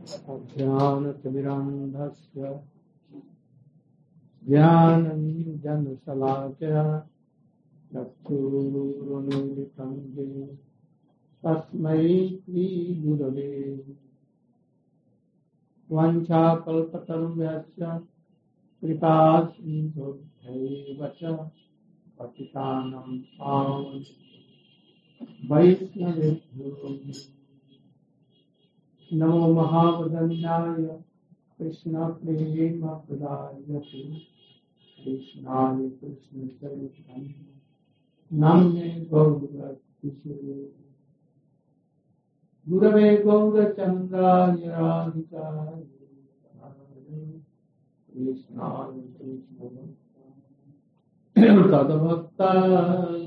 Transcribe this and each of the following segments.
अज्ञानतिमिरान्धस्य। ज्ञानञ्जनशलाकया तस्मै श्रीगुरवे। वञ्चाकल्पतरुभ्यश्च कृपा सिन्धुभ्यैव च पतितानां वैष्णवेभ्यो नमो महावदन्याय कृष्ण प्रेम प्रदाय कृष्णाय कृष्ण चरितम् नम्ये गौरकिशोरे गुरवे गौरचन्द्राय राधिकाय कृष्णाय कृष्ण तद्भक्ताय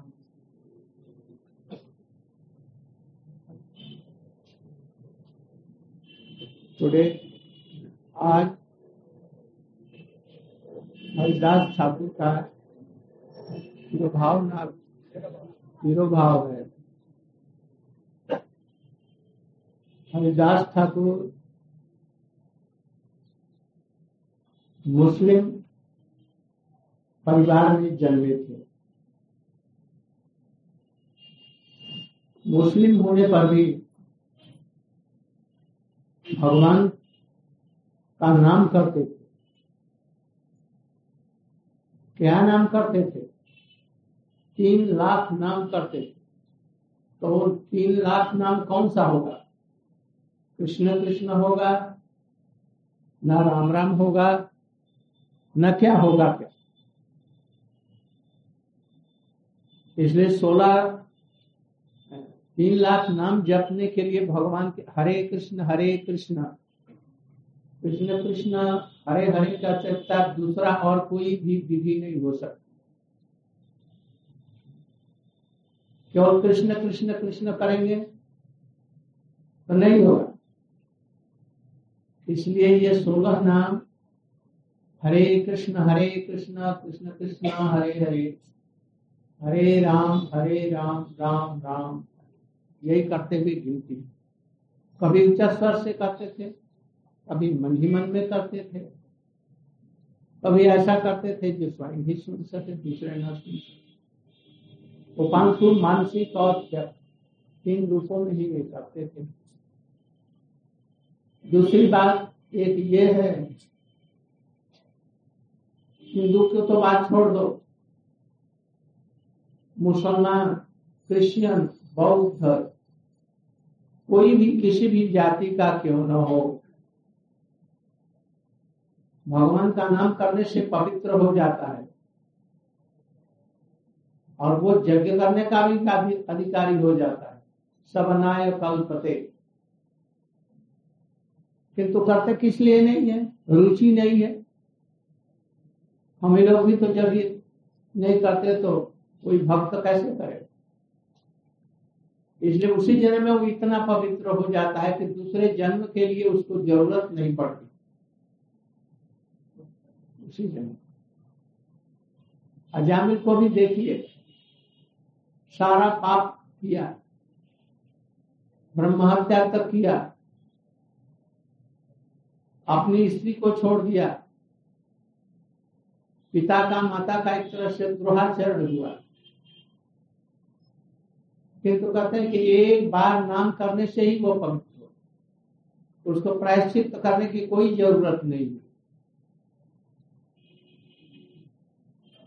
टुडे आज हरिदास ठाकुर का तिरुभाव नाम तिरुभाव है। हरिदास ठाकुर मुस्लिम परिवार में जन्मे थे। मुस्लिम होने पर भी भगवान का नाम करते थे। क्या नाम करते थे? तीन लाख नाम करते थे। तो तीन लाख नाम कौन सा होगा? कृष्ण कृष्ण होगा, न राम राम होगा, न क्या होगा क्या? इसलिए सोलह तीन लाख नाम जपने के लिए भगवान के हरे कृष्ण हरे कृष्ण। कृष्ण कृष्ण, हरे हरे का चलता दूसरा और कोई भी विधि नहीं हो सकता। केवल कृष्ण कृष्ण कृष्ण करेंगे तो नहीं होगा। इसलिए ये सोलह नाम, हरे कृष्ण हरे कृष्ण कृष्ण कृष्ण, हरे हरे। हरे राम हरे राम राम राम। यही करते हुए गिनती। कभी उच्च स्वर से करते थे, कभी मन ही मन में करते थे। कभी ऐसा करते थे जो स्वयं ही सुन सके, दूसरे न सुन सके। उपांशु मानसिक और तीन रूपों में ही वे करते थे। दूसरी बात एक ये है हिंदू को तो बात छोड़ दो। मुसलमान, क्रिश्चियन, बौद्ध कोई भी किसी भी जाति का क्यों न हो। भगवान का नाम करने से पवित्र हो जाता है। और वो यज्ञ करने का भी अधिकारी हो जाता है। सबनाय कल्पते। किंतु करते किस लिए नहीं है? रुचि नहीं है। हम लोग भी तो जब ये नहीं करते तो कोई भक्त कैसे करे इसलिए उसी जन्म में वो इतना पवित्र हो जाता है कि दूसरे जन्म के लिए उसको ज़रूरत नहीं पड़ती। उसी जन्म। अजामिल को भी देखिए। सारा पाप किया। ब्रह्म हत्या तक किया। अपनी स्त्री को छोड़ दिया। पिता का, माता का एक तरह से द्रोहाचरण हुआ। किंतु कहते हैं कि एक बार नाम करने से ही वो पवित्र हो। उसको प्रायश्चित करने की कोई ज़रूरत नहीं। है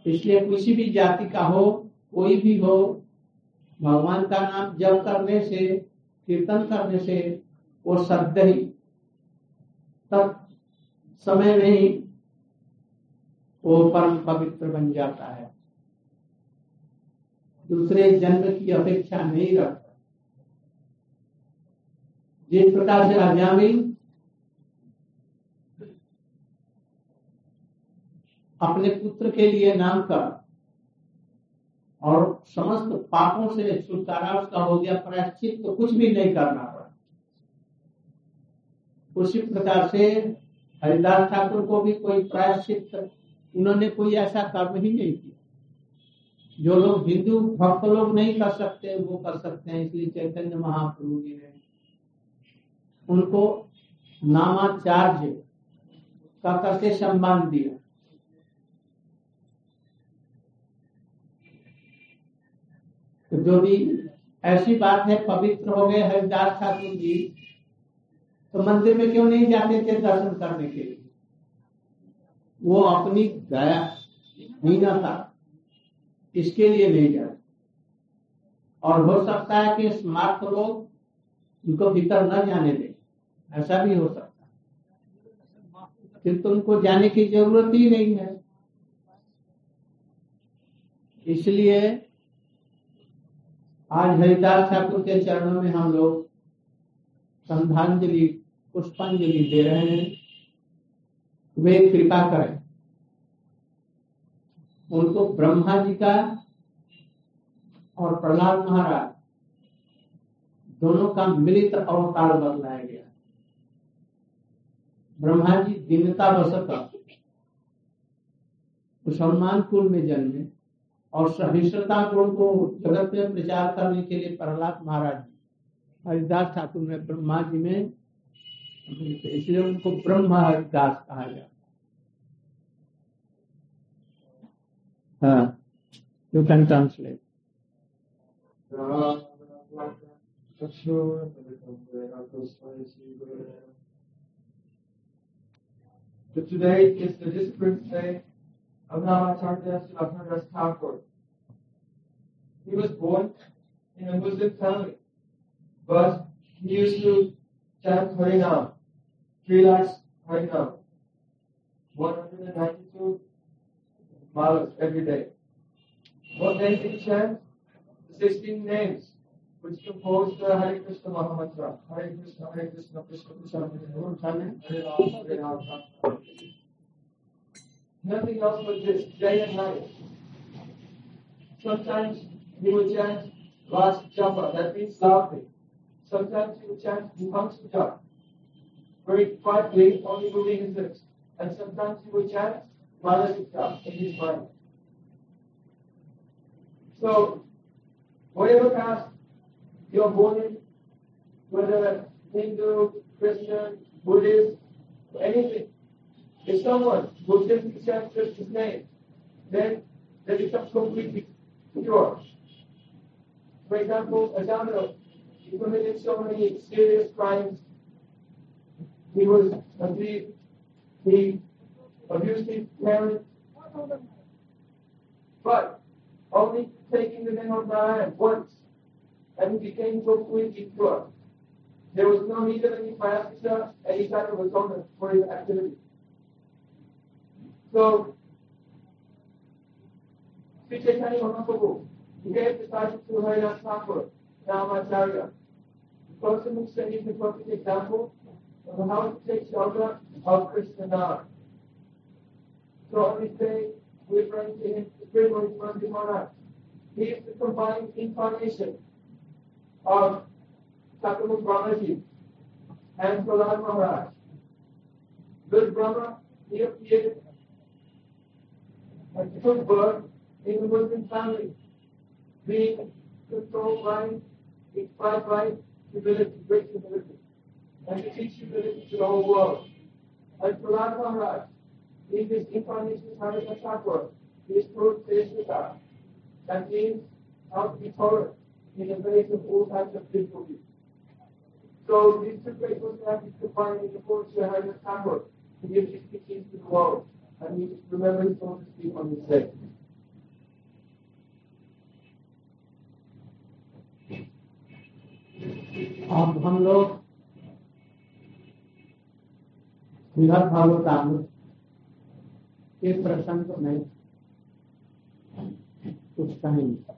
इसलिए किसी भी जाति का हो, कोई भी हो, भगवान का नाम जप करने से, कीर्तन करने से, वो शब्द ही। तब समय में ही वो परम पवित्र बन जाता है। दूसरे जन्म की अपेक्षा नहीं रखता। जिस प्रकार से आज्ञावी अपने पुत्र के लिए नाम का और समस्त पापों से छुटकारा उसका हो गया, प्रायश्चित तो कुछ भी नहीं करना पड़ा। उसी प्रकार से हरिदास ठाकुर को भी कोई प्रायश्चित, उन्होंने कोई ऐसा कर्म ही नहीं किया। जो लोग हिंदू भक्त लोग नहीं कर सकते, वो कर सकते हैं, इसलिए चैतन्य महाप्रभु जी ने उनको नामाचार्य का करके सम्मान दिया। तो जो भी ऐसी बात है, पवित्र हो गए हरिदास ठाकुर जी तो मंदिर में क्यों नहीं जाते थे दर्शन करने के लिए? वो अपनी दया हीनता इसके लिए नहीं जाते। और हो सकता है कि स्मार्ट लोग उनको भीतर न जाने दे। ऐसा भी हो सकता है। फिर तो उनको जाने की ज़रूरत ही नहीं है। इसलिए आज हरिदास ठाकुर के चरणों में हम लोग श्रद्धांजलि, पुष्पांजलि दे रहे हैं। वे कृपा करें। उनको ब्रह्मा जी का और प्रहलाद महाराज दोनों का मिलित अवतार बदलाया गया। ब्रह्मा जी दीनता बसत मुसलमान कुल में जन्मे और सहिष्णुता गुण को जगत में प्रचार करने के लिए प्रहलाद महाराज हरिदास ठाकुर ने ब्रह्मा जी में, इसलिए उनको ब्रह्म हरिदास कहा गया। You can translate. So today is the discipline day of Namacharya Sulaparas He was born in a Muslim family, but he used to chant Harinam, three lakhs Harinam, 192 malas every day. Did he chant? The 16 names which compose the Hare Krishna Mahamantra. Hare Krishna, Hare Krishna, Krishna Krishna, Hare Ram, Hare Ram, Hare Ram. Nothing else but this, day and night. Sometimes he would chant Ras Japa, that means loudly. Sometimes he would chant Muhamsuja, very quietly, only moving his lips. And sometimes he would chant Malasika in his mind. So, whatever caste you're born in, whether Hindu, Christian, Buddhist, anything, if someone simply chants Krishna's name, then they become completely pure. For example, Adamo, he committed so many serious crimes. He was a thief. He his parents. But only taking the name of Narayan once, and he became completely pure. There was no need of any practice, any kind of atonement for his activity. So, Sri Chaitanya he gave the title to Haridas Thakur, Namacharya. The person who said the perfect example of how to take shelter of Krishna Nam. So this day, we bring to him the spiritual Mandir Maharaj. He is the combined incarnation of Sakamuk Brahmaji and Prahlad Maharaj. This Brahma, he appeared a good bird in the Muslim family, being controlled by, inspired by humility, great humility, and to teach humility to the whole world. And Prahlad Maharaj, in this incarnation of Harita Thakur, he is told Seshvita. That means how to be tolerant in the face of all types of difficulties. So these two great personalities combined in the force of Harita Thakur to give his teachings to the world. And we remember his own to speak on this day. अब हम लोग विराट भागवत के प्रसंग में कुछ कहेंगे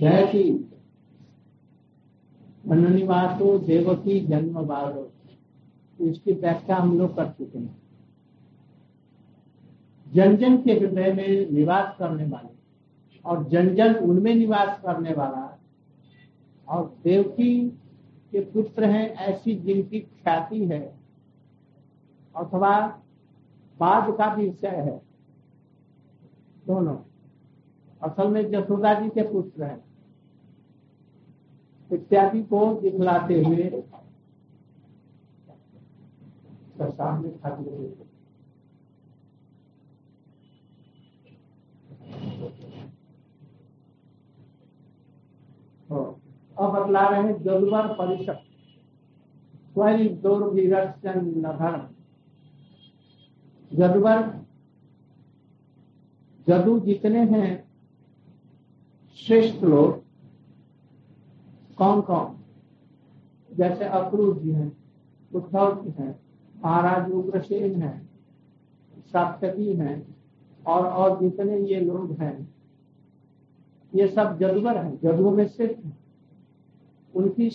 जैसी मननिवासो देवकी जन्म बारो इसकी व्याख्या हम लोग कर चुके हैं। जन जन के हृदय में निवास करने वाले और जन जन उनमें निवास करने वाला और देवकी के पुत्र हैं, ऐसी जिनकी ख्याति है। अथवा बाद का भी विषय है। दोनों। असल में जसोदा जी के पुत्र हैं। इत्यादि को दिखलाते हुए सामने खाते अब बतला रहे हैं जदुवर परिषद स्वयं दुर्भिरक्षण नधर्म जदुवर जदू जितने हैं श्रेष्ठ लोग, कौन कौन? जैसे अक्रूर जी हैं, उद्धव जी हैं, महाराज उग्रसेन हैं साप्तकी हैं, और और जितने ये लोग हैं, ये सब जदुवर हैं जदुओं में श्रेष्ठ हैं उनकी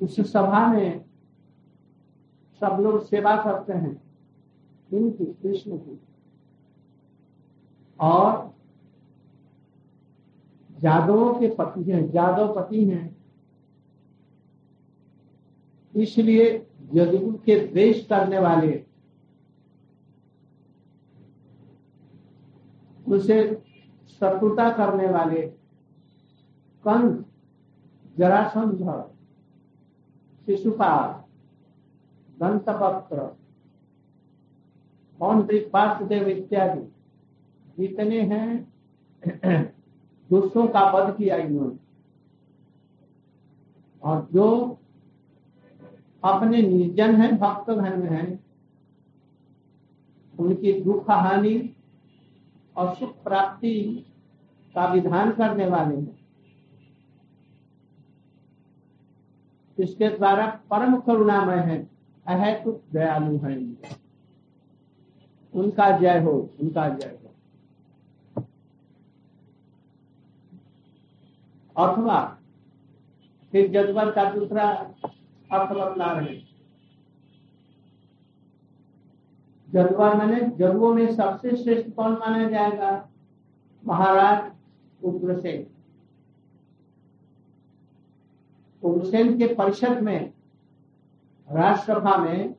उस सभा में सब लोग सेवा करते हैं। इनकी कृष्ण की और जादवों के पति हैं जादव पति हैं। इसलिए जदू के द्वेष करने वाले उसे शत्रुता करने वाले कंस जरासंध शिशुपाल, दंतपत्र वासुदेव इत्यादि। जितने हैं दुष्टों का वध किया इन्होंने। और जो अपने निर्जन है, भक्त धन में है, उनकी दुख हानि और सुख प्राप्ति का विधान करने वाले हैं। इसके द्वारा परम करुणामय है, अहेतु दयालु है। उनका जय हो, उनका जय हो। अथवा, फिर जज्बर का दूसरा अर्थ बतला रहे जदुआ मैंने जदुओं में सबसे श्रेष्ठ कौन माना जाएगा? महाराज उग्रसेन उग्रसेन के परिषद में राष्ट्रसभा में,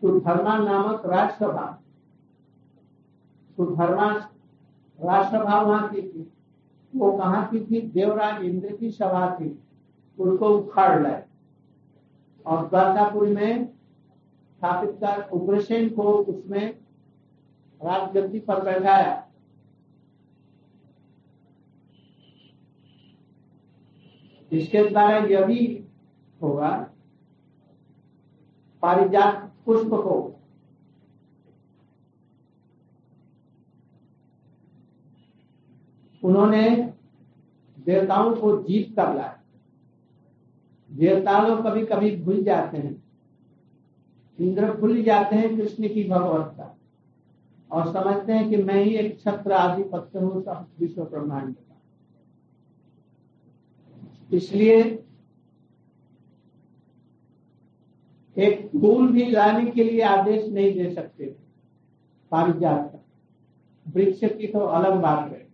सुधर्मा नामक राष्ट्रसभा सुधर्मा राष्ट्रसभा वहाँ की थी। वो कहाँ की थी? देवराज इंद्र की सभा थी। उनको उखाड़ लाए। और द्वारकापुर में स्थापित कर, उग्रसेन को उसमें राजगद्दी पर बैठाया। इसके द्वारा यह भी होगा, पारिजात पुष्प को। उन्होंने देवताओं को जीत कर लाया देवता लोग कभी कभी भूल जाते हैं। इंद्र भूल जाते हैं कृष्ण की भगवत्ता। और समझते हैं कि मैं ही एक छत्र आधिपत्य हूँ, सब विश्व ब्रह्मांड का इसलिए एक फूल भी लाने के लिए आदेश नहीं दे सकते पारिजात का। वृक्ष की तो अलग बात है।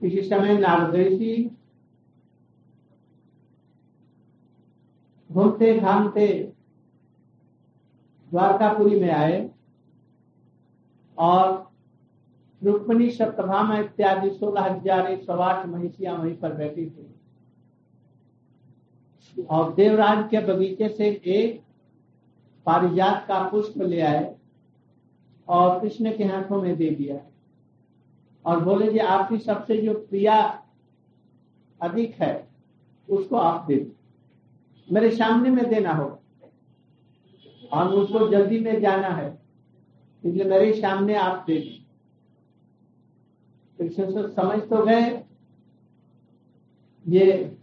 इसी समय नारदेशी घूमते घामते द्वारकापुरी में आए और रुक्मणी सप्तभामा इत्यादि, सोलह हज़ार एक सौ आठ महिषिया वहीं पर बैठी थी। और देवराज के बगीचे से एक पारिजात का पुष्प ले आए और कृष्ण के हाथों में दे दिया। और बोले, जी, आपकी सबसे जो प्रिया अधिक है, उसको आप दे। मेरे सामने में देना हो और मुझको जल्दी में जाना है, इसलिए मेरे सामने आप दे दी। कृष्ण समझ तो गए। ये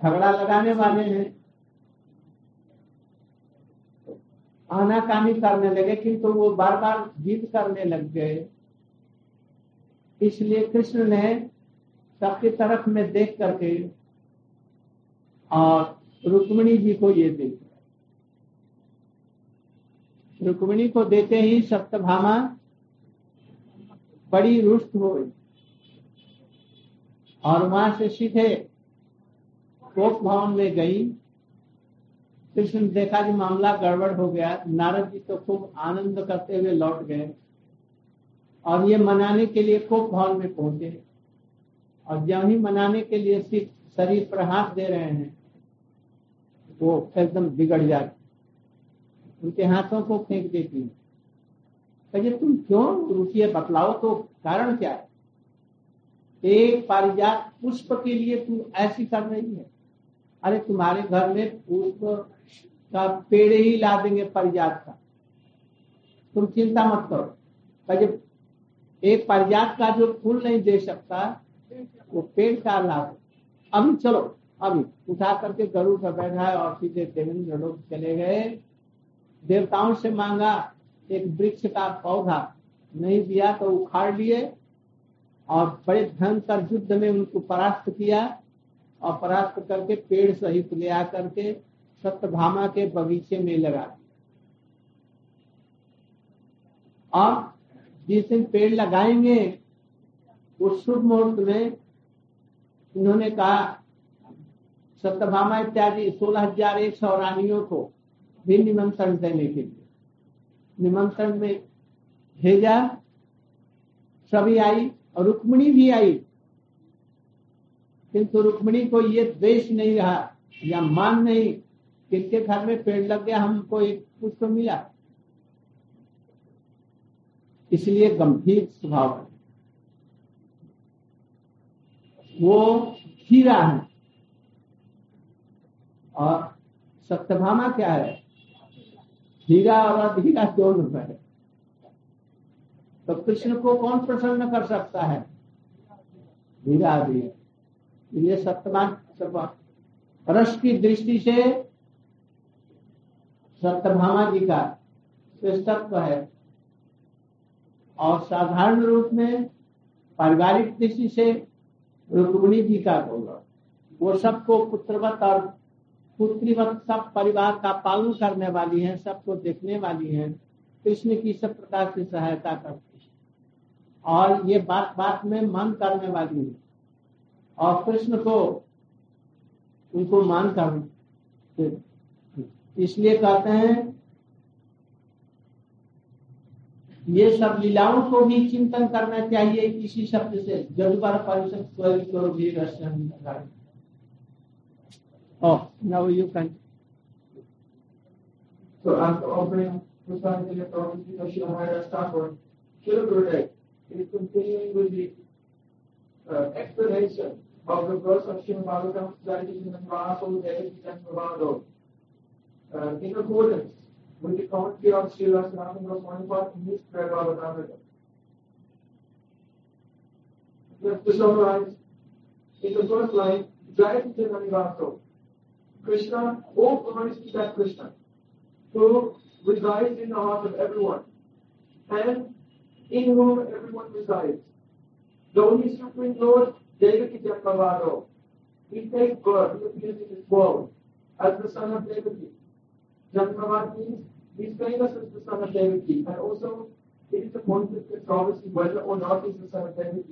झगड़ा लगाने वाले हैं। आनाकानी करने लगे, किंतु वो बार बार जीत करने लग गए। इसलिए कृष्ण ने सबकी तरफ़ में देख करके और रुक्मिणी जी को ये दे रुक्मिणी को देते ही सप्तभामा बड़ी रुष्ट हो गई। और वहाँ से सीधे कोप भवन में गई। कृष्ण देखा कि मामला गड़बड़ हो गया। नारद जी तो खूब आनंद करते हुए लौट गए और ये मनाने के लिए कोप भवन में पहुँचे। और जब ही मनाने के लिए सिर्फ़ शरीर पर हाथ दे रहे हैं, वो एकदम बिगड़ जाती उनके हाथों को फेंक देती है। तुम क्यों रुकिए? बतलाओ तो कारण क्या है? एक पारिजात पुष्प के लिए तुम ऐसी कर रही है। अरे तुम्हारे घर में पुष्प का पेड़ ही ला देंगे पारिजात का। तुम चिंता मत करो। कहिए एक पारिजात का जो फूल नहीं दे सकता, वो पेड़ का लाभ अभी चलो, अभी उठा करके गरुड़ पर बैठा है और सीधे देवेंद्र लोग चले गए। देवताओं से मांगा, एक वृक्ष का पौधा नहीं दिया तो उखाड़ लिए। और बड़े भयंकर युद्ध में उनको परास्त किया और परास्त करके पेड़ सहित ले आकर के सत्यभामा के बगीचे में लगा दिया। और जिस दिन पेड़ लगाएँगे, उस शुभ मुहूर्त में उन्होंने कहा सत्यभामा इत्यादि सोलह हज़ार एक सौ रानियों को भी निमंत्रण देने के लिए। निमंत्रण में भेजा, सभी आई और रुक्मिणी भी आई। किंतु रुक्मिणी को ये द्वेष नहीं रहा या मान नहीं किनके घर में पेड़ लग गया, हमको एक पुष्प मिला। इसलिए गंभीर स्वभाव है। वो हीरा है। और सत्यभामा क्या है? हीरा और अधीरा दोनों है। तो कृष्ण को कौन प्रसन्न कर सकता है? भी ये सत्यमान रस की दृष्टि से सत्यभामा जी का श्रेष्ठत्व है। और साधारण रूप में पारिवारिक दृष्टि से रुक्मिणी जी का गौरव। वो सबको पुत्रवत और पुत्रीवत, सब परिवार का पालन करने वाली है, सबको देखने वाली है। कृष्ण की सब प्रकार से सहायता करती और ये बात बात में मन करने वाली है। और कृष्ण को उनको मान कर इसलिए कहते हैं ये सब लीलाओं को भी चिंतन करना चाहिए किसी शब्द से। जदुबर परिषद. So Prabhupada is continuing with the uh, explanation of the verse of Srimad Bhagavatam Sajiti Vasu Devi Prabhado. Uh, in accordance with the commentary of Srila Sanatana Goswami in his prayer Bhagavatamrita. Just to summarize, in the first line, Jai Chaitanya Vasu. Krishna, to that Krishna, who resides in the heart of everyone, and in whom everyone resides. Though he is Supreme Lord, Devaki Jakavado, he takes birth, he appears in this world as the son of Devaki. Jakavad means he's famous as the son of Devaki, and also it is a point of controversy whether or not he's the son of Devaki.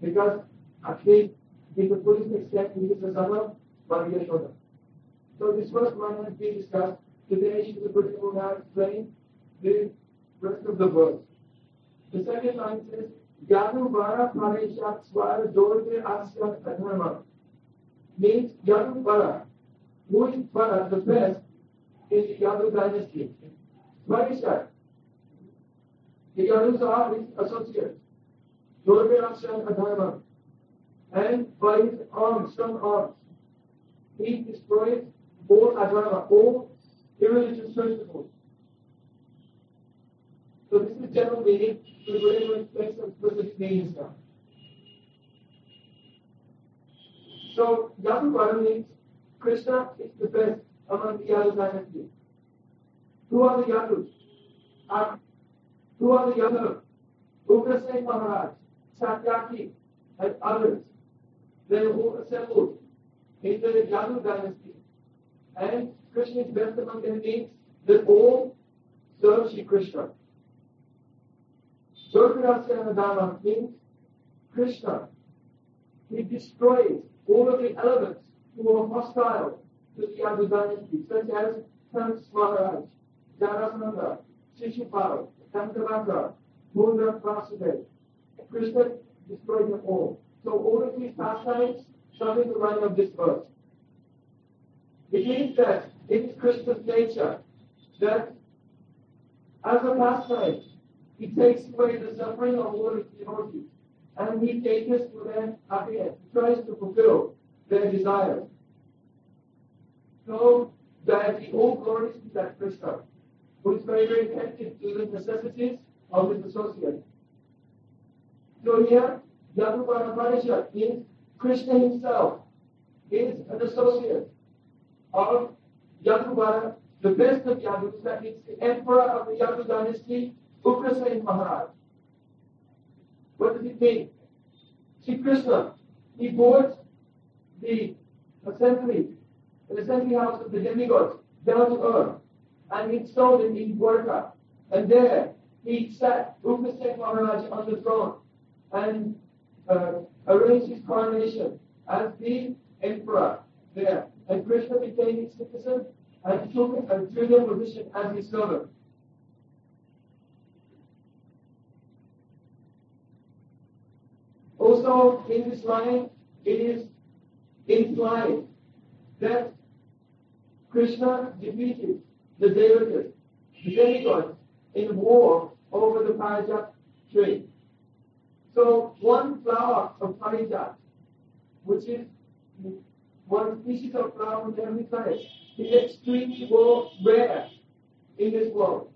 Because actually, to the fullest extent, he is the son of Bhagavad Yashoda. So this first one has been discussed. Today she will now explain the rest of the verse. The second line says, Yadu Vara Pareshat Swara Dorje Adharma. Means Yadu. Who is Vara, the best, in the Yadu dynasty. Pareshat. The Yadus are his associates. Dorje Asya Adharma. And by his arms, strong arms, he destroys all adharma, all irreligious principles. So this is general meaning. So we're going to explain some specific. So Yaduvara means Krishna is the best among the Yadu dynasty. Who are the Yadus? Uh, who are the Yadus? Ugrasen Maharaj, Satyaki, and others. They who assembled in the Yadu dynasty. And Krishna is best among them means that all serve Shri Krishna. Durgarasya Dharma means Krishna. He destroys all of the elements who are hostile to the Yadu dynasty, such as Kans Maharaj, Jarasandha, Shishupal, Kankavanga, Munda Vasudev. Krishna destroyed them all. So all of these pastimes come in the line of this verse. It means that it is Krishna's nature that as a pastime, he takes away the suffering of all his devotees and he caters to their happiness. He tries to fulfill their desires. So that the all glories to that Krishna, who is very, very attentive to the necessities of his associates. So here, Yadupara Upanishad means Krishna himself is an associate of Yaduvara, the best of Yadus, that means the emperor of the Yadu dynasty, Ugrasen Maharaj. What does it mean? See, Krishna, he bought the assembly, the assembly house of the demigods down to earth, and he installed it in Dwarka. And there, he sat Ugrasen Maharaj on the throne, and uh, arranged his coronation as the emperor there. And Krishna became his citizen and took a junior position as his servant. Also, in this line, it is implied that Krishna defeated the Devatas, the demigods, in war over the Parijat tree. So one flower of Parijat, which is one species of flower the heavenly planet, is extremely rare in this world.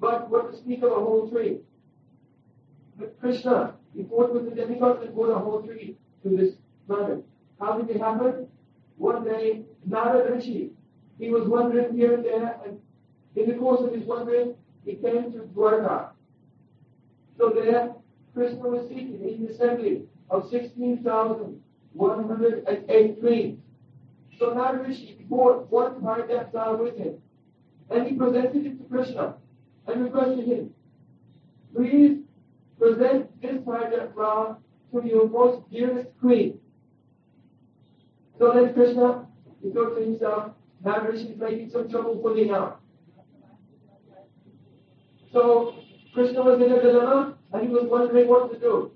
But what to speak of a whole tree? But Krishna, he fought with the demigods and brought a whole tree to this planet. How did it happen? One day, Narada Rishi, he was wandering here and there, and in the course of his wandering, he came to Dwarka. So there, Krishna was seated in the assembly of 16,108 queens. So Narada Rishi brought one Bharata flower with him, and he presented it to Krishna and requested him, please present this Bharata flower to your most dearest queen. So then Krishna, he thought to himself, Narada Rishi is making some trouble pulling out. So Krishna was in a dilemma and he was wondering what to do.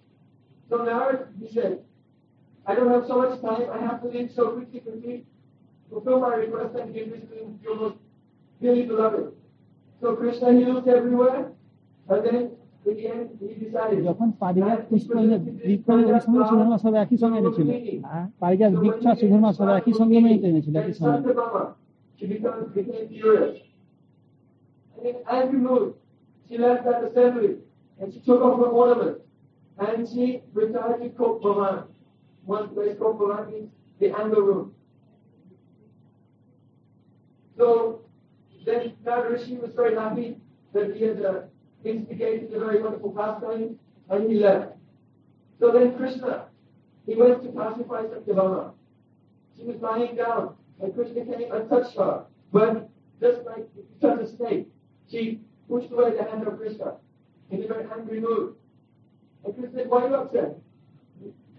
So Narada, he said, I don't have so much time, I have to leave so quickly, quickly, fulfill my request and give this to your most dearly beloved. So Krishna, he looked everywhere, and then in the end, he decided. যখন পারিজাত পুষ্প বৃক্ষ ওই সময় সুধর্মা সব একই সঙ্গে এনেছিল হ্যাঁ, পারিজাত বৃক্ষ আর সুধর্মা সব একই সঙ্গে মেয়েতে এনেছিল একই And সঙ্গে Satyabhama, she becomes, became furious. And in angry mood, she left that assembly and she took off her ornament and she retired to Kop Bhavan. One place Kop Bhavan means the anger room. So then Narada Rishi was very happy that he had uh, instigated a very wonderful pastime and he left. So then Krishna, he went to pacify Satyabhama. She was lying down, and Krishna came and touched her. But just like if you touch a snake, she pushed away the hand of Krishna in a very angry mood. And Krishna said, Why are you upset?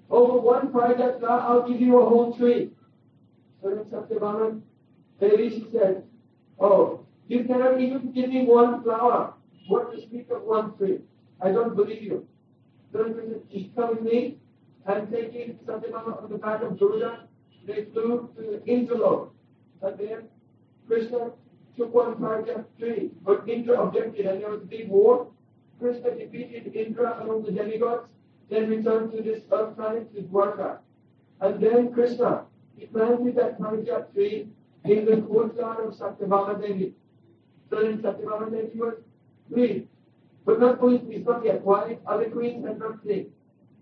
Oh, Over one project, now I'll give you a whole tree. So then Satyabhama, Devi, she said, Oh, you cannot even give me one flower. What to speak of one tree? I don't believe you. Then come with me and taking Satyabhama on the back of Garuda, they flew to Indralok. And there, Krishna took one Parajat tree, but Indra objected, and there was a big war. Krishna defeated Indra and all the demigods, then returned to this earth planet, to Dwarka. And then Krishna, he planted that Parajat tree in the courtyard of Satyabhama Devi. So then Satyabhama Devi was pleased. But not only pleased, not yet. Why? Other queens and pleased.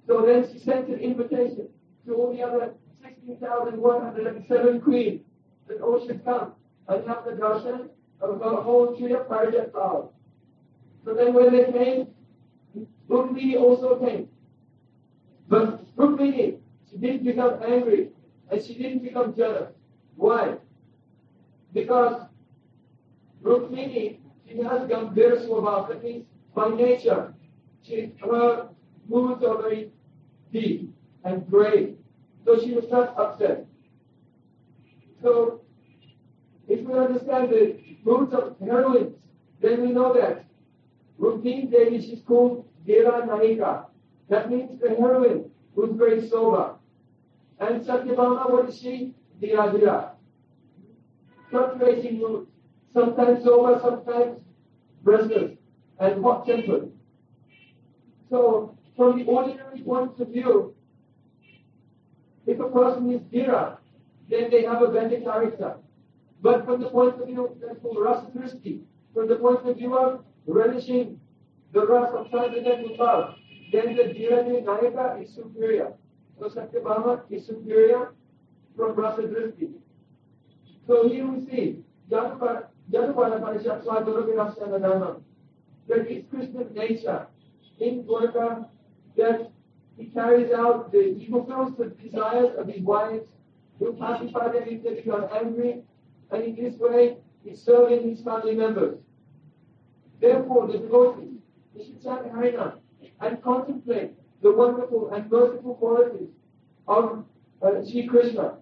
So then she sent an invitation to all the other 16,107 queens that all should come and have the darshan of a whole tree of Parijat flowers. So then when they came, Rukmini also came. But Rukmini, she didn't become angry and she didn't become jealous. Why? Because Rukmini, she has that means by nature, she, her moods are very deep and grave. So she was not upset. So, if we understand the moods of heroines, then we know that Rukmini Devi, she's called Deva Naika. That means the heroine who's very sober. And Satyabhama, what is she? Dira Dira. Fluctuating mood. Sometimes sober, sometimes restless and hot tempered. So, from the ordinary point of view, if a person is Dira, then they have a better character. But from the point of view, of rasa drishti. From the point of view of relishing the rasa of transcendental love, then the Dhirani Nayaka is superior. So Satyabhama is superior from rasa. So here we see Jadupara Parishad Swadurabhinasyanadana that it's Krishna's nature in Dwarka that he carries out the, he fulfills the desires of his wives, who pacify them if they become angry, and in this way he's serving his family members. Therefore, the devotees, they should chant Harina and contemplate the wonderful and merciful qualities of uh, Sri Krishna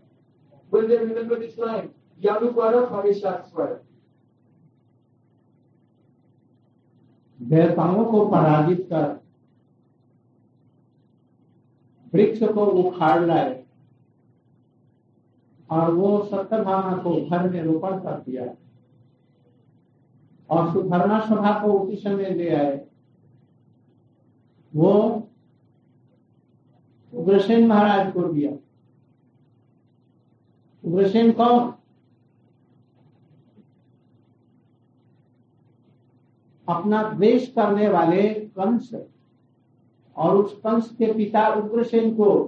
when they remember this line, Yadupara Parishatsvara. देवताओं को पराजित कर वृक्ष को उखाड़ लाए और वो सत्यभामा को घर में रोपण कर दिया और सुधरना सभा को उसी समय ले आए। वो उग्रसेन महाराज को दिया। उग्रसेन कौन? अपना द्वेष करने वाले कंस और उस कंस के पिता उग्रसेन को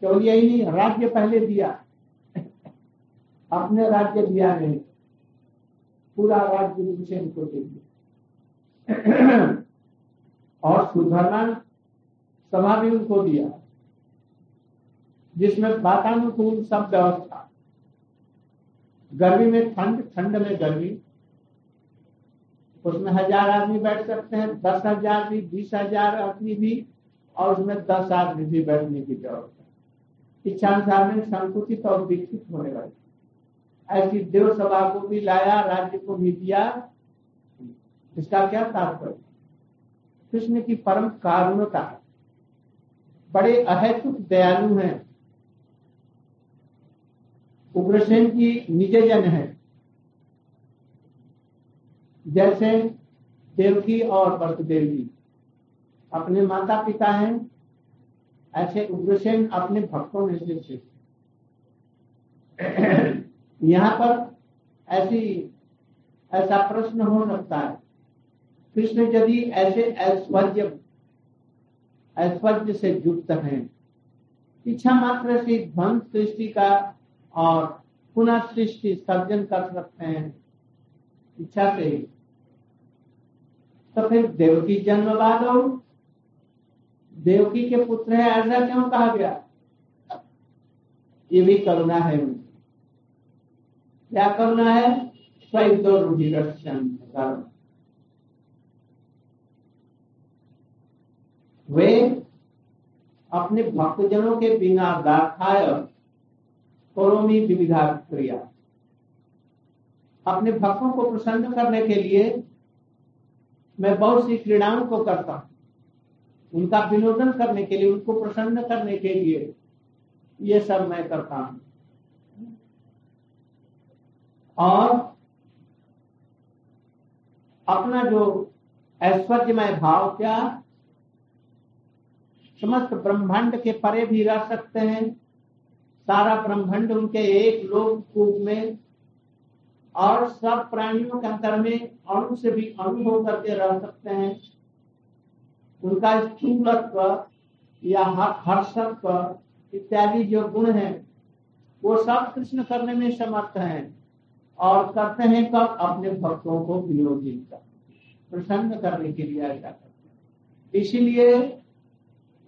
केवल यही नहीं, राज्य पहले दिया। अपने राज्य दिया नहीं पूरा राज्य उग्रसेन को दे दिया। और सुधरना सभा भी उनको दिया। जिसमें वातानुकूल सब व्यवस्था। गर्मी में ठंड ठंड में गर्मी। उसमें हज़ार आदमी बैठ सकते हैं, दस हज़ार भी, बीस हज़ार आदमी भी, और उसमें दस आदमी भी बैठने की ज़रूरत है। इच्छा अनुसार में संकुचित और विकसित होने वाली। ऐसी देव सभा को भी लाया, राज्य को भी दिया, इसका क्या तात्पर्य? कृष्ण की परम कारुणता बड़े अहेतुक दयालु हैं। उग्रसेन की निजजन है। जैसे देवकी और जी अपने माता पिता हैं, ऐसे उग्रसेन अपने भक्तों में से थे। यहाँ पर ऐसी, ऐसा प्रश्न हो सकता है। कृष्ण यदि ऐसे ऐश्वर्य ऐश्वर्य से युक्त हैं, इच्छा मात्र से ध्वंस सृष्टि का और पुनः सृष्टि सर्जन कर सकते हैं। इच्छा से तो फिर देवकी जन्म बाद देवकी के पुत्र है ऐसा क्यों कहा गया? ये भी करुणा है क्या करुणा है? स्वयं दो रुधिर वे अपने भक्तजनों के बिना दाखाय करोमी विविधा क्रिया। अपने भक्तों को प्रसन्न करने के लिए मैं बहुत सी क्रीड़ाओं को करता हूँ। उनका विनोदन करने के लिए, उनको प्रसन्न करने के लिए, ये सब मैं करता हूँ। और अपना जो ऐश्वर्यमय भाव क्या, समस्त ब्रह्मांड के परे भी रह सकते हैं। सारा ब्रह्मांड उनके एक कूप में और सब प्राणियों के अंतर में अणु से भी अनुभव करके रह सकते हैं। उनका स्थूलत्व या हर्षत्व इत्यादि जो गुण है, वो सब कृष्ण करने में समर्थ हैं और करते हैं कब? अपने भक्तों को वियोजित कर प्रसन्न करने के लिए ऐसा करते हैं। इसीलिए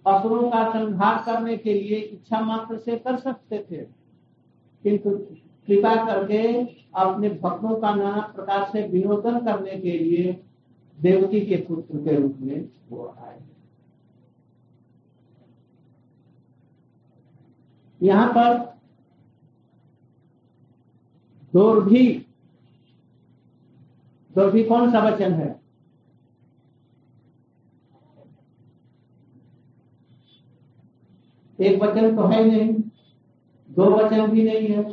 असुरों का संहार करने के लिए इच्छा मात्र से कर सकते थे, किंतु कृपा करके अपने भक्तों का नाना प्रकार से विनोदन करने के लिए देवकी के पुत्र के रूप में वो आए। यहाँ पर दोर्भी दोर्भी कौन सा वचन है? एक वचन तो है नहीं, दो वचन भी नहीं है।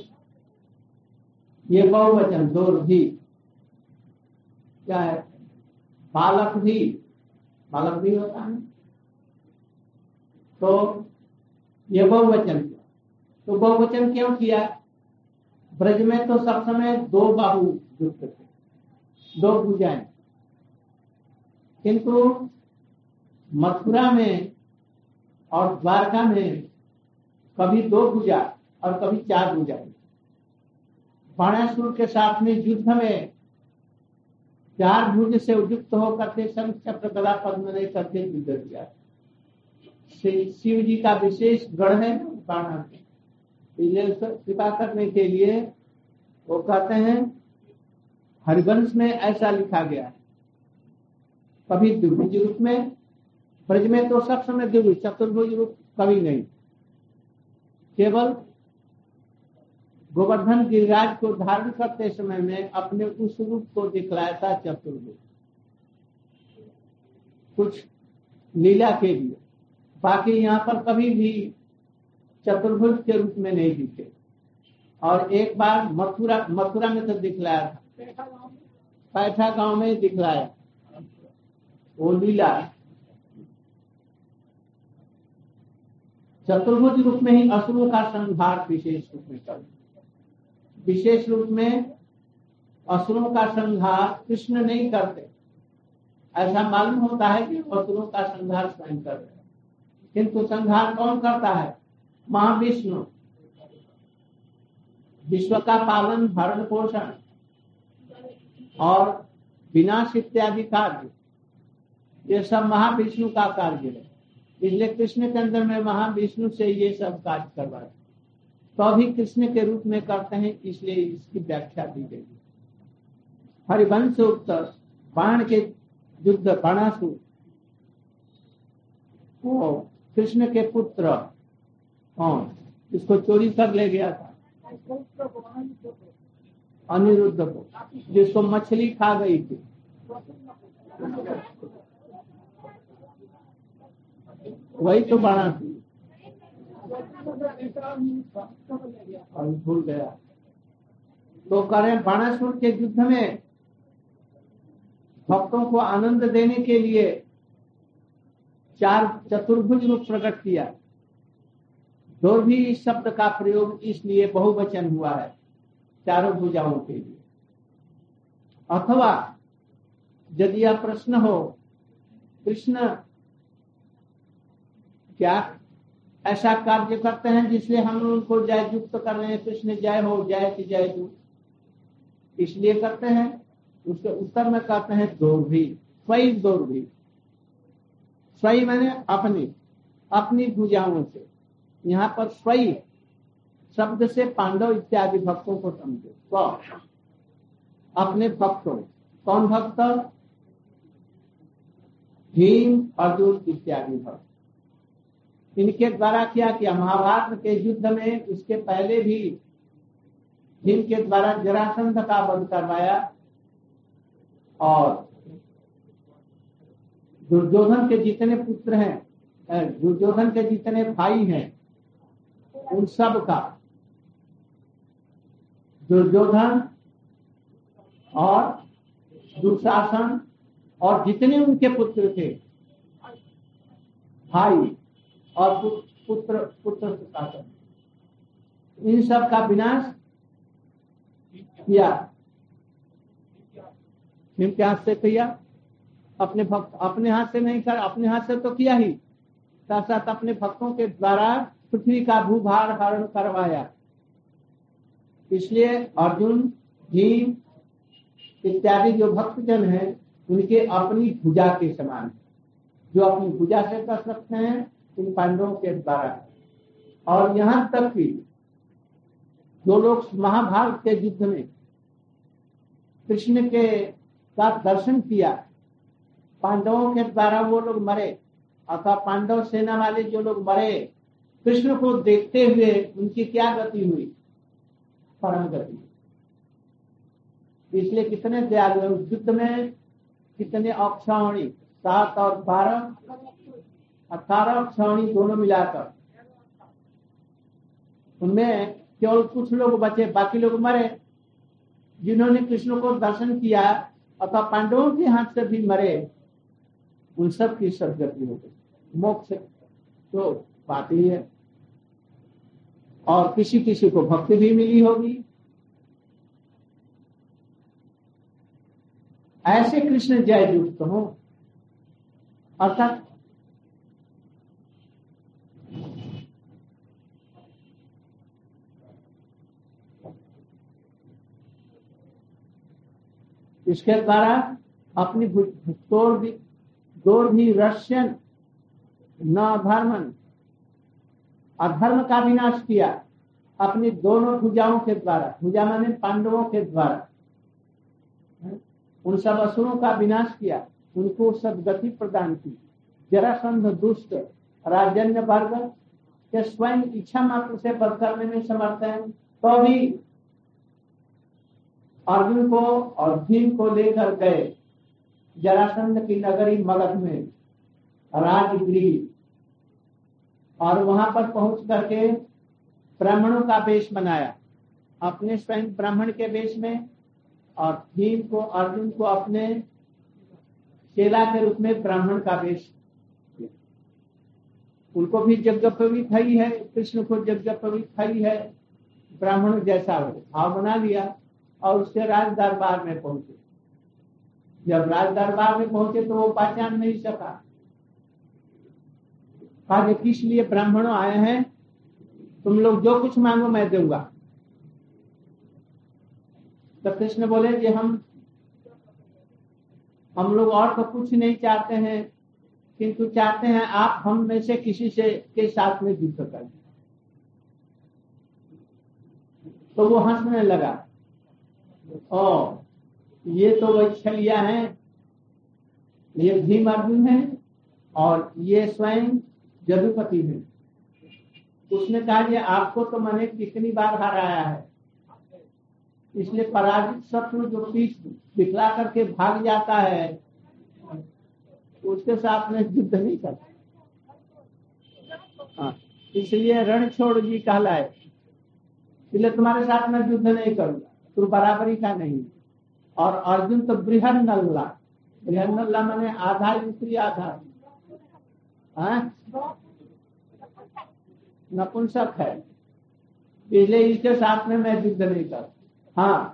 ये बहुवचन दोर्भी। क्या है? बालक भी बालक भी होता है तो ये बहुवचन किया। तो बहुवचन क्यों किया? ब्रज में तो सब समय दो बाहु युक्त थे। दो भुजाएँ किंतु मथुरा में और द्वारका में कभी दो भुजा और कभी चार भुजा बाणासुर के साथ में युद्ध में चार भुज से युक्त होकर के संघ चक्र गदा पद्म नहीं करके युद्ध किया। शिव जी का विशेष गढ़ है बाणा कृपा करने के लिए वो कहते हैं, हरिवंश में ऐसा लिखा गया है। कभी द्विभुज रूप में, ब्रज में तो सब समय द्विभुज, चतुर्भुज रूप कभी नहीं। केवल गोवर्धन गिरिराज को धारण करते समय में अपने उस रूप को दिखलाया था चतुर्भुज। कुछ लीला के लिए। बाकी यहाँ पर कभी भी चतुर्भुज के रूप में नहीं दिखे। और एक बार मथुरा मथुरा में तो दिखलाया था। पैठा गाँव में दिखलाया। वो लीला। चतुर्भुज रूप में ही असुरों का संहार विशेष रूप में कर विशेष रूप में असुरों का संहार कृष्ण नहीं करते। ऐसा मालूम होता है कि असुरों का संहार स्वयं कर रहे किंतु संहार कौन करता है? महाविष्णु। विश्व का पालन, भरण पोषण और विनाश इत्यादि कार्य। ये सब महाविष्णु का कार्य है। इसलिए कृष्ण के अंदर में महाविष्णु से ये सब कार्य करवाए तो कृष्ण के रूप में करते हैं, इसलिए इसकी व्याख्या दी गई हरिवंश उत्तर बाण के युद्ध बाणासुर वो कृष्ण के पुत्र कौन? इसको चोरी कर ले गया था। अनिरुद्ध को, जिसको मछली खा गई थी। वही तो बाणा थी भूल गया। तो करें बाणासुर के युद्ध में भक्तों को आनंद देने के लिए चार चतुर्भुज रूप प्रकट किया। दो भी शब्द का प्रयोग इसलिए बहुवचन हुआ है, चारों भुजाओं के लिए। अथवा यदि यह प्रश्न हो, कृष्ण क्या ऐसा कार्य करते हैं जिसलिए हम उनको जय युक्त कर रहे हैं, कृष्ण जय हो, जय की जय तू इसलिए करते हैं, उसके उत्तर में कहते हैं दोर्भी, स्वयं दोर्भी। स्वयं मैंने अपनी अपनी भुजाओं से, यहाँ पर स्वयं, शब्द से पांडव इत्यादि भक्तों को समझे। तो अपने भक्तों, कौन भक्त? भीम, अर्जुन इत्यादि भक्त। इनके द्वारा क्या किया महाभारत के युद्ध में उसके पहले भी भीम के द्वारा जरासंध का वध करवाया और दुर्योधन के जितने पुत्र हैं दुर्योधन के जितने भाई हैं, उन सब का दुर्योधन और दुशासन और जितने उनके पुत्र थे, भाई और पुत्र पुत्र सुशासन इन सब का विनाश किया। किनके हाथ से किया। अपने भक्त, अपने हाथ से नहीं कर अपने हाथ से तो किया ही। साथ साथ अपने भक्तों के द्वारा पृथ्वी का भूभार हरण करवाया। इसलिए अर्जुन, भीम इत्यादि जो भक्तजन हैं, उनके अपनी भुजा के समान जो अपनी भुजा से कर सकते हैं इन पांडवों के द्वारा। और यहाँ तक कि जो लोग महाभारत के युद्ध में कृष्ण के का दर्शन किया, पांडवों के द्वारा वो लोग मरे, अथवा पांडव सेना वाले जो लोग मरे, कृष्ण को देखते हुए उनकी क्या गति हुई? परम गति इसलिए कितने दयालु युद्ध में, कितने अक्षौणी सात और बारह। अठारह अक्षौणी दोनों मिलाकर। उनमें केवल कुछ लोग बचे, बाकी लोग मरे। जिन्होंने कृष्ण को दर्शन किया अथवा पांडवों के हाथ से भी मरे, उन सब की सदगति हो गई। मोक्ष तो बात ही है। और किसी किसी को भक्ति भी मिली होगी। ऐसे कृष्ण जय युक्त हो अर्थात इसके द्वारा अपनी भी रशियन न अधर्मन अधर्म का विनाश किया अपनी दोनों भुजाओं के द्वारा। भुजा माने पांडवों के द्वारा। उन सब असुरों का विनाश किया। उनको सदगति प्रदान की। जरासंध दुष्ट, राजन्य वर्ग के स्वयं इच्छा मात्र से बद करने में समर्थ है। तो भी अर्जुन को और भीम को लेकर गए। जरासंध की नगरी मगध में, राजगृह। और वहाँ पर पहुँच करके ब्राह्मणों का वेश बनाया अपने स्वयं ब्राह्मण के वेश में और भीम को, अर्जुन को अपने चेला के रूप में ब्राह्मण का वेश उनको भी यज्ञ पवित ही, कृष्ण को यज्ञ पवित ही है ब्राह्मण जैसा भाव बना लिया। और उसके राज दरबार में पहुँचे। जब राज दरबार में पहुँचे तो वो पहचान नहीं सका। कहा किस लिए ब्राह्मणों आए हैं? तुम लोग जो कुछ मांगो मैं दूँगा। तो कृष्ण बोले कि हम हम लोग और तो कुछ नहीं चाहते हैं, किंतु चाहते हैं आप हम में से किसी से, के साथ में युद्ध करें। तो वो हंसने लगा। ओ ये तो वैच्छलिया है ये भीम अर्जुन है और ये स्वयं जदुपति है। उसने कहा कि आपको तो मैंने कितनी बार हराया है। इसलिए पराजित शत्रु जो पीठ दिखला करके भाग जाता है उसके साथ में युद्ध नहीं करता। हाँ, इसलिए रण छोड़ जी कहलाए इसलिए तुम्हारे साथ में युद्ध नहीं करूँगा। तुम बराबरी का नहीं। और अर्जुन तो बृहद नल्ला बृहद नल्ला मैंने आधा दूसरी आधा हाँ? नपुंसक है। इसलिए इसके साथ में मैं युद्ध नहीं कर हाँ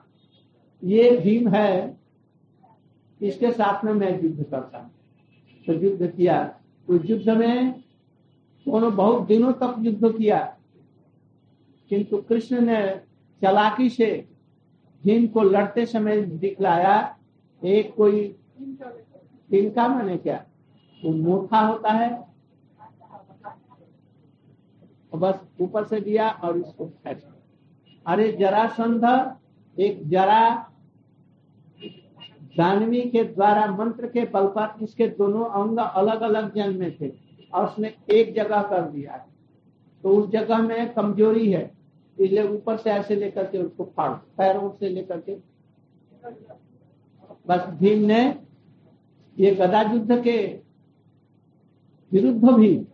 ये भीम है, इसके साथ में मैं युद्ध करता तो युद्ध किया। तो युद्ध में दोनों बहुत दिनों तक युद्ध किया। किंतु कृष्ण ने चलाकी से भीम को लड़ते समय दिखलाया, एक कोई तिनका मैंने क्या? वो मोथा होता है। बस ऊपर से दिया और इसको फेंक अरे जरा संध, एक जरा जानवी के द्वारा, मंत्र के बल पर इसके दोनों अंग अलग अलग जन्मे थे और उसने एक जगह कर दिया तो उस जगह में कमज़ोरी है। इसलिए ऊपर से ऐसे लेकर के उसको फाड़, पैरों से लेकर के। बस भीम ने ये गदा युद्ध के विरुद्ध भी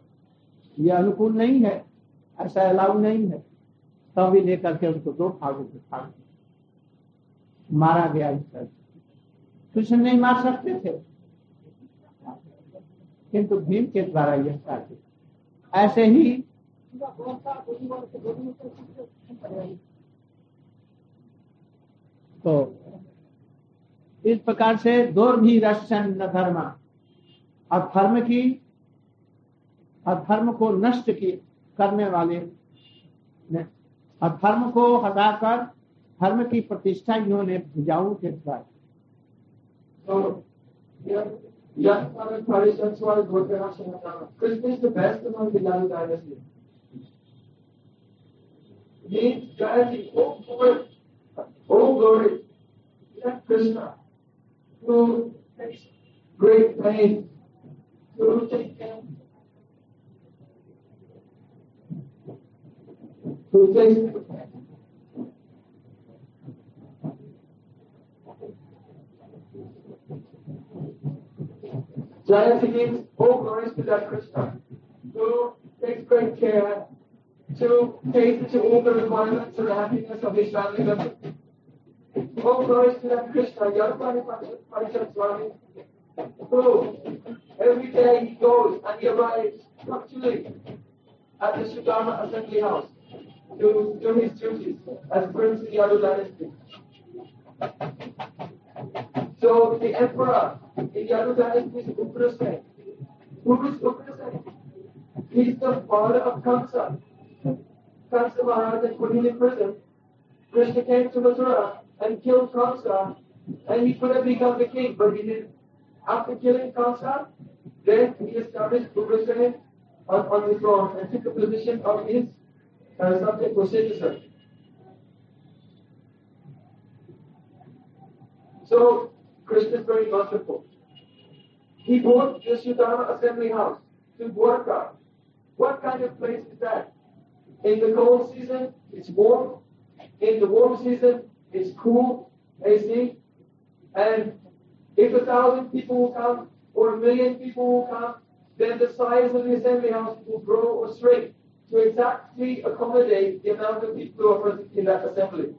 ये अनुकूल नहीं है, ऐसा अलाउ नहीं है। तभी लेकर के उसको दो भागों से फाड़ मारा गया इस तरह कृष्ण नहीं मार सकते थे। किंतु भीम के द्वारा यह कार्य ऐसे ही तो इस प्रकार से दौर भी रशन न धर्म। अधर्म की अधर्म को नष्ट की करने वाले ने अधर्म को हटाकर धर्म की प्रतिष्ठा इन्होंने भिजाऊ के द्वारा। तो या या परिषद Means Jayati, oh glory, that Krishna, who takes great pain. to take care, who takes Jayanti means, oh glories to that Krishna, who takes great care to cater to all the requirements and the happiness of family members. Oh to that Krishna, Yadupani Parishad who every day he goes and he arrives punctually at the Sudama Assembly House to do his duties as Prince in Yadu dynasty. So the emperor in Yadu dynasty is Ugrasen. Who is Ugrasen? He's the father of Kamsa. Kamsa Maharaj had put him in prison. Krishna came to Mathura and killed Kamsa, and he could have become the king, but he didn't. After killing Kamsa, then he established Ugrasen on, on the throne and took the position of his uh, subject citizen. So Krishna is very merciful. He bought the Sudama assembly house to Dwarka. What kind of place is that? In the cold season, it's warm. In the warm season, it's cool, AC. And if a thousand people will come, or a million people will come, then the size of the assembly house will grow or shrink to exactly accommodate the amount of people who are present in that assembly.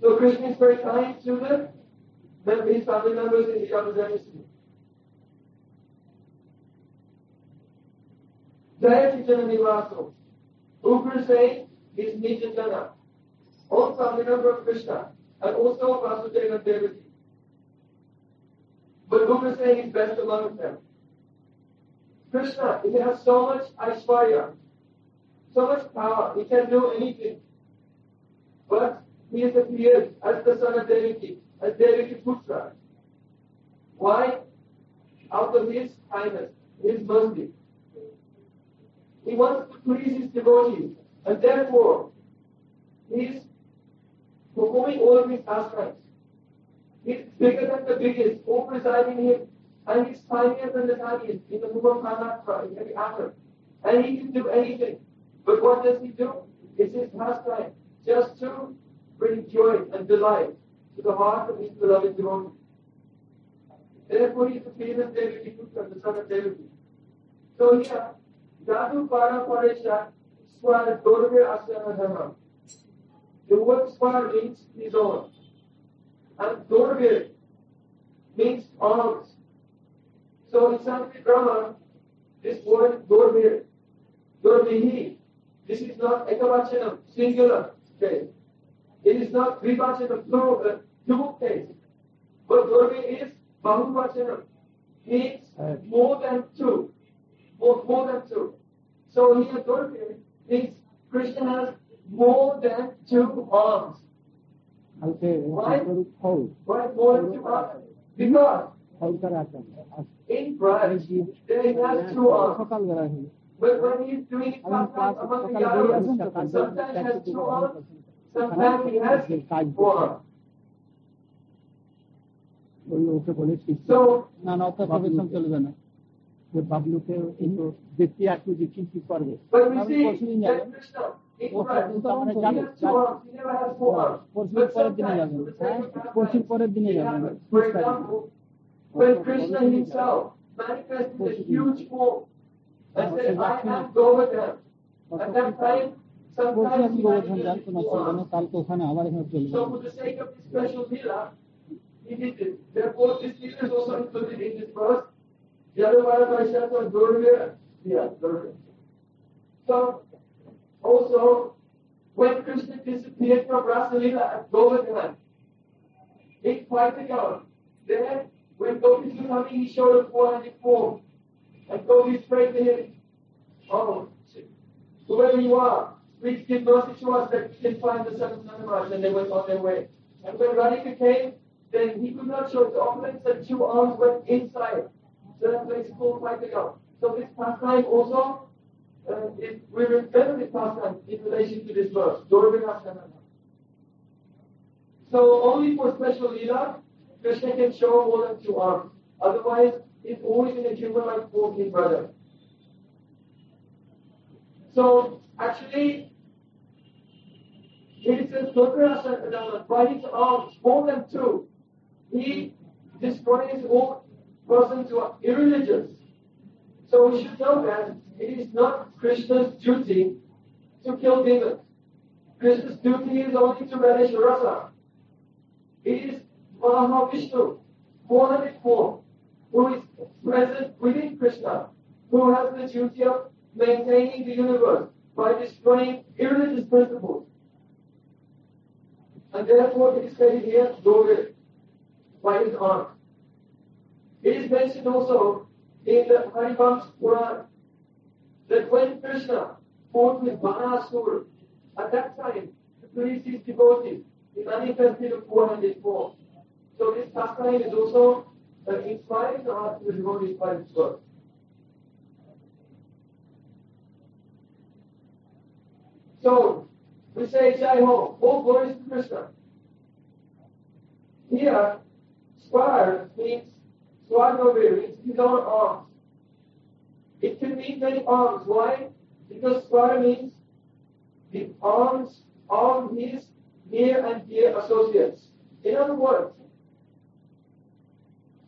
So Krishna is very kind to them, his family members in the Yadu Jayati Nivaso. Ugra saying is Nijajana, all family member of Krishna, and also Vasudeva Devaki. But Ugra saying is best among them. Krishna, he has so much Aishwarya, so much power, he can do anything. But he is appeared as the son of Devaki, as Devaki Putra. Why? Out of his kindness, his mercy. He wants to please his devotees, and therefore he is performing all of his pastimes. He's bigger than the biggest, all presiding him, and he's tinier than the tiniest in the Mubam Kanatra, in every atom. And he can do anything. But what does he do? It's his pastime, just to bring joy and delight to the heart of his beloved devotee. Therefore, he is the famous Putra, the son of Devaki. So here, Para Paresha Swara Dorve Asana Dharma. The word Swara means his own. And Dorve means arms. So in Sanskrit grammar, this word Dorve, Dorvehi, this is not ekavachanam, singular case. It is not vivachanam, plural, dual case. But Dorve is bahuvachanam, means more than two more, more than two. So here Durga means Krishna has more than two arms. কালকে Right? গরু ফল Right? More than two arms. Because ফল করা আছে in Braj, there he has two arms. সকালবেলা হলো But when he's doing his আমি class pastimes among the সকালে বেরিয়ে আসুন তো Yadavas, কালকে sometimes he has practice two করতে arms, হবে। sometimes he has কাজ four করতে arms. ওই ওকে বলেছি So, না না অত প্রফেশন চলবে না যে বাবলুকে একটু দেখতে একটু দেখি কি করবে but we আমি see পরশুদিন that যাবো Krishna, in ও Braj, কিন্তু আমরা he জানি has two arms, he never has four arms. পরশুর But পরের দিনে sometimes, যাবেন for the হ্যাঁ sake of পরশুর pastimes, পরের দিনে it যাবেন happens. For example, when Krishna himself manifested a huge form and said, I am Govardhan. At that time, পরশু sometimes আমি he গোবর্ধন manifested যান তোমার two চলবে না arms. কালকে ওখানে আবার এখানে চলবে So for the sake of this special lila, he did it. Therefore, this lila is also included in this verse. Yadavara Vaishnav or Durga. Yeah, Durga. So, also, when Krishna disappeared from Rasa Lila at Govardhan, in Paitakavan, then when Gopi Sudhami, he showed a four-handed form. And Gopi prayed to him, Oh, whoever you are, please give mercy to us that we can find the son of Namaraj. And they went on their way. And when Radhika came, then he could not show his offerings and two arms went inside. So that makes full fighting out. So this pastime also uh, is, we remember this pastime in relation to this verse. So only for special lila, Krishna can show more than two arms. Otherwise, it's always in a human like walking brother. So actually, it says Dorvinasana by his arms, more than two, he destroys all persons who are irreligious. So we should know that it is not Krishna's duty to kill demons. Krishna's duty is only to relish rasa. It is Mahavishnu, four-headed form, who is present within Krishna, who has the duty of maintaining the universe by destroying irreligious principles. And therefore it is stated here, Durga, by his arm. It is mentioned also in the Harivamsa Puran that when Krishna fought with Banasur, at that time, the priest is devoted in 400 form. So this pastime is also uh, inspiring us to devotees by this verse. So, we say Jai Ho, all glories to Krishna. Here, Swar means, Swarnovir means his own arms. It can mean many arms. Why? Because Swar means the arms of his near and dear associates. In other words,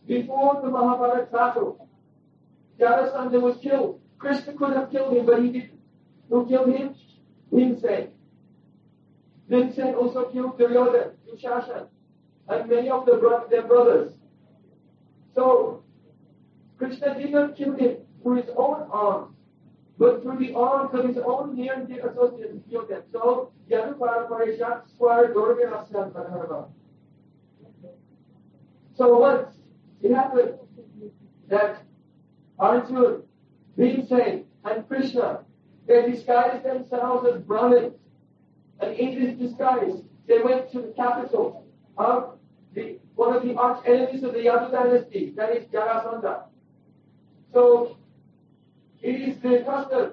before the Mahabharata battle, Jarasandha was killed. Krishna could have killed him, but he didn't. Who killed him? Bhimsen. Bhimsen also killed Duryodhana, Dushashan, and many of the their brothers. So, Krishna did not kill him through his own arms, but through the arms of his own near and dear associates, he killed them. So, Yadu Paraparishat Square Durga Asyan Pranarva. So once it happened that Arjun, Bhimsen, and Krishna, they disguised themselves as Brahmins. And in this disguise, they went to the capital of the, one of the arch enemies of the Yadu dynasty, that is Jarasandha. So, it is the custom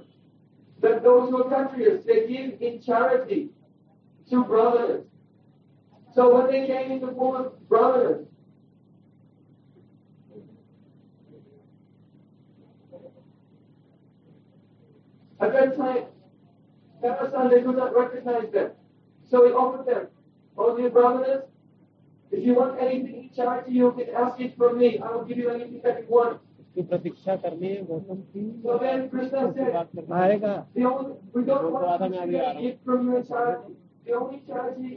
that those who are patriots, they give in charity to brothers. So when they came in the form of brahmanas, at that time, Kanasan, they could not recognize them. So he offered them, all the brahmanas, if you want anything in charity, you can ask it from me. I will give you anything that you want. उसकी प्रतीक्षा करनी है गौतम की बात करना आएगा to मैं अभी आ रहा हूँ।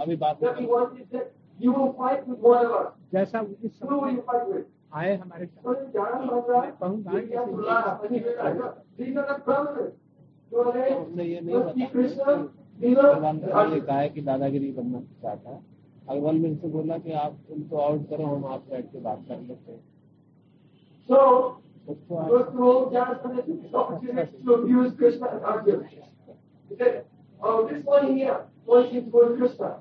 अभी बात. जैसा? आए हमारे हमने ये नहीं बताया है कि दादागिरी बनना चाहता अग्रवाल मेरे से बोला कि आप उनको आउट करो हम आप बैठ के बात कर लेते हैं So, उसको आप first of all, Jara Mandra took this opportunity to abuse Krishna and Arjuna. He said, oh, this one here pointing toward Krishna.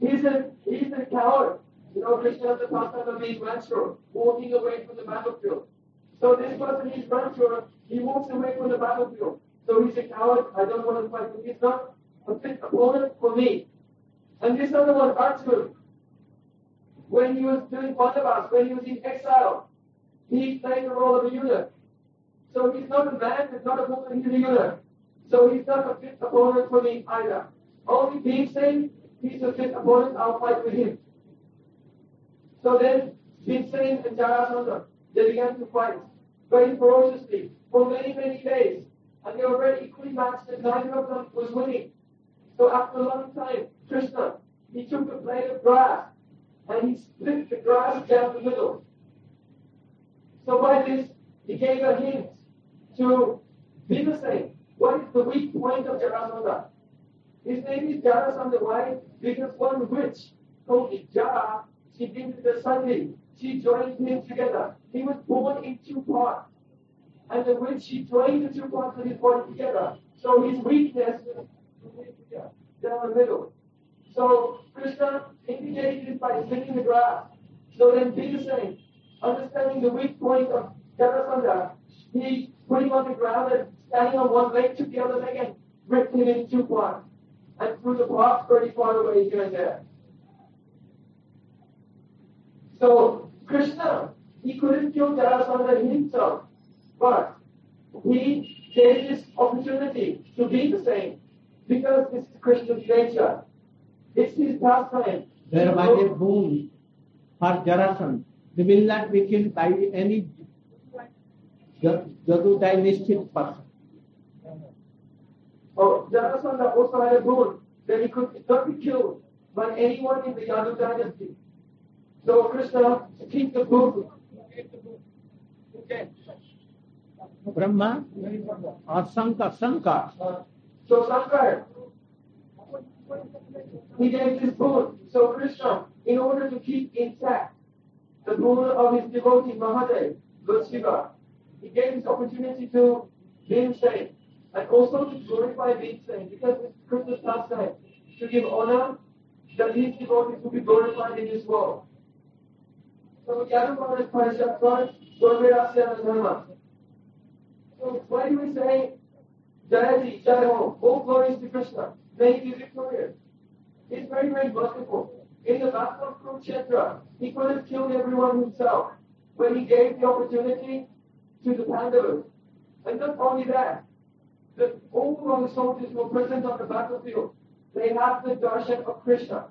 He's a, he's a coward. You know, Krishna has the pastime of being mature, walking away from the battlefield. So this person is mature, he walks away from the battlefield. So he's a coward, I don't want to fight him. He's not a fit opponent for me. And this other one, Arjun, when he was doing Pandavas, when he was in exile, he played the role of a eunuch. So he's not a man, he's not a woman, he's a eunuch. So he's not a fit opponent for me either. Only being saying he's a fit opponent, I'll fight with him. So then, Bhimsen and Jarasandha, they began to fight very ferociously for many, many days. And they were very equally matched and neither of them was winning. So after a long time, Krishna, he took a blade of grass and he split the grass down the middle. So by this, he gave a hint to Bhimsen. What is the weak point of Jarasandha? His name is Jarasandha. Why? Because one witch called Jara, she did the Sunday. She joined him together. He was born in two parts. And the witch, she joined the two parts of his body together. So his weakness down the middle. So Krishna indicated it by spinning the grass. So then same. Understanding the weak point of Jarasandha, he putting on the ground and standing on one leg, took the other leg and ripped him in two parts. And threw the box very far away here and there. So Krishna, he couldn't kill Jarasandha himself, but he gave this opportunity to be the same because this is Krishna's nature. It's his pastime. There was a boon for Jarasandha. They will not be killed by any Jadu nischit person. Oh, Jarasandha also had a boon that he could not be killed by anyone in the Yadu dynasty. So Krishna keep the boon. Okay. Brahma और Shankar Shankar So Shankar, he gave this boon. So Krishna, in order to keep intact the boon of his devotee Mahadev, Lord Shiva, he gave this opportunity to Bhimsen and also to glorify Bhimsen because it's Krishna's pastime to give honor that his devotees will be glorified in this world. So Yadupara is Parashat Gorvirasya Dharma. So why do we say Jayaji, Jayamo, all glories to Krishna, may he be victorious? He's very, very merciful. In the battle of Kurukshetra, he could have killed everyone himself when he gave the opportunity to the Pandavas. And not only that, the, all the soldiers were present on the battlefield, they had the darshan of Krishna.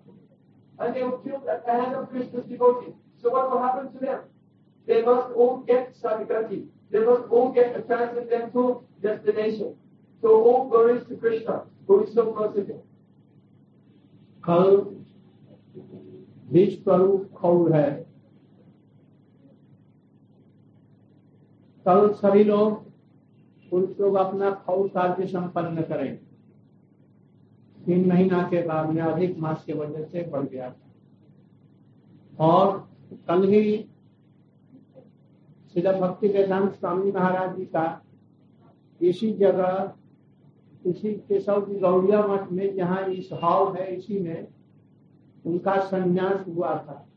And they were killed at the hand of Krishna's devotees. So what will happen to them? They must all get Sarigati. They must all get a transcendental destination. So all glories to Krishna, who is so merciful. कल रूप खौर है? कल सभी लोग पुरुष लोग अपना खौर कार्य संपन्न करें। तीन महीना के बाद में अधिक मास के वजह से बढ़ गया। और कल ही श्रीला भक्ति के वेदांत स्वामी महाराज जी का इसी जगह इसी केशव जी गौड़िया मठ में, जहाँ इस हाव है, इसी में उनका संन्यास हुआ था।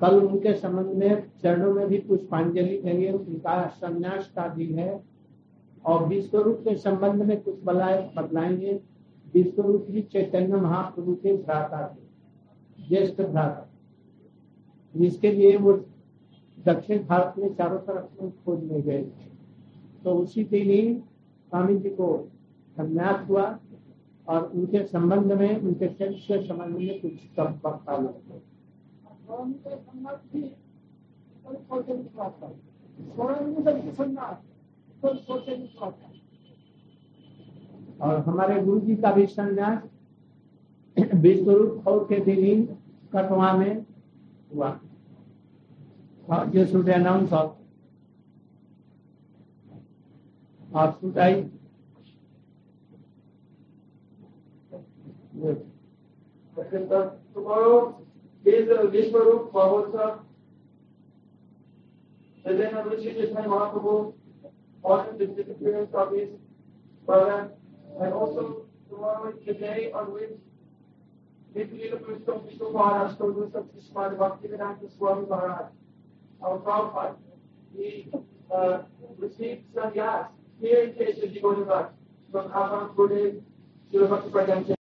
कल उनके संबंध में चरणों में भी पुष्पांजलि देंगे। उनका संन्यास का दिन है और विश्वरूप के संबंध में कुछ बतलाएँगे। विश्वरूप जी चैतन्य महाप्रभु के भ्राता थे, ज्येष्ठ भ्राता। जिसके लिए वो दक्षिण भारत में चारों तरफ़ खोजने गए थे। तो उसी दिन ही स्वामी जी को संन्यास हुआ और उनके संबंध में, उनके चरित्र के संबंध में कुछ सब वक्ता लोग और हमारे गुरु जी का भी संन्यास विश्वरूप खौर के दिन ही कटवा में हुआ you should announce also. Or should I? Tomorrow is the Vishwarup Mahotsav. The then of Rishi Chaitanya Mahaprabhu honored the disappearance of his brother. And also tomorrow is the day on which Nitya Pushkam Vishnu Maharaj of Srimad Bhaktivedanta Swami Maharaj. our Prabhupada, he uh, received sannyas experience is the divine from Avram Gude to the Bhakti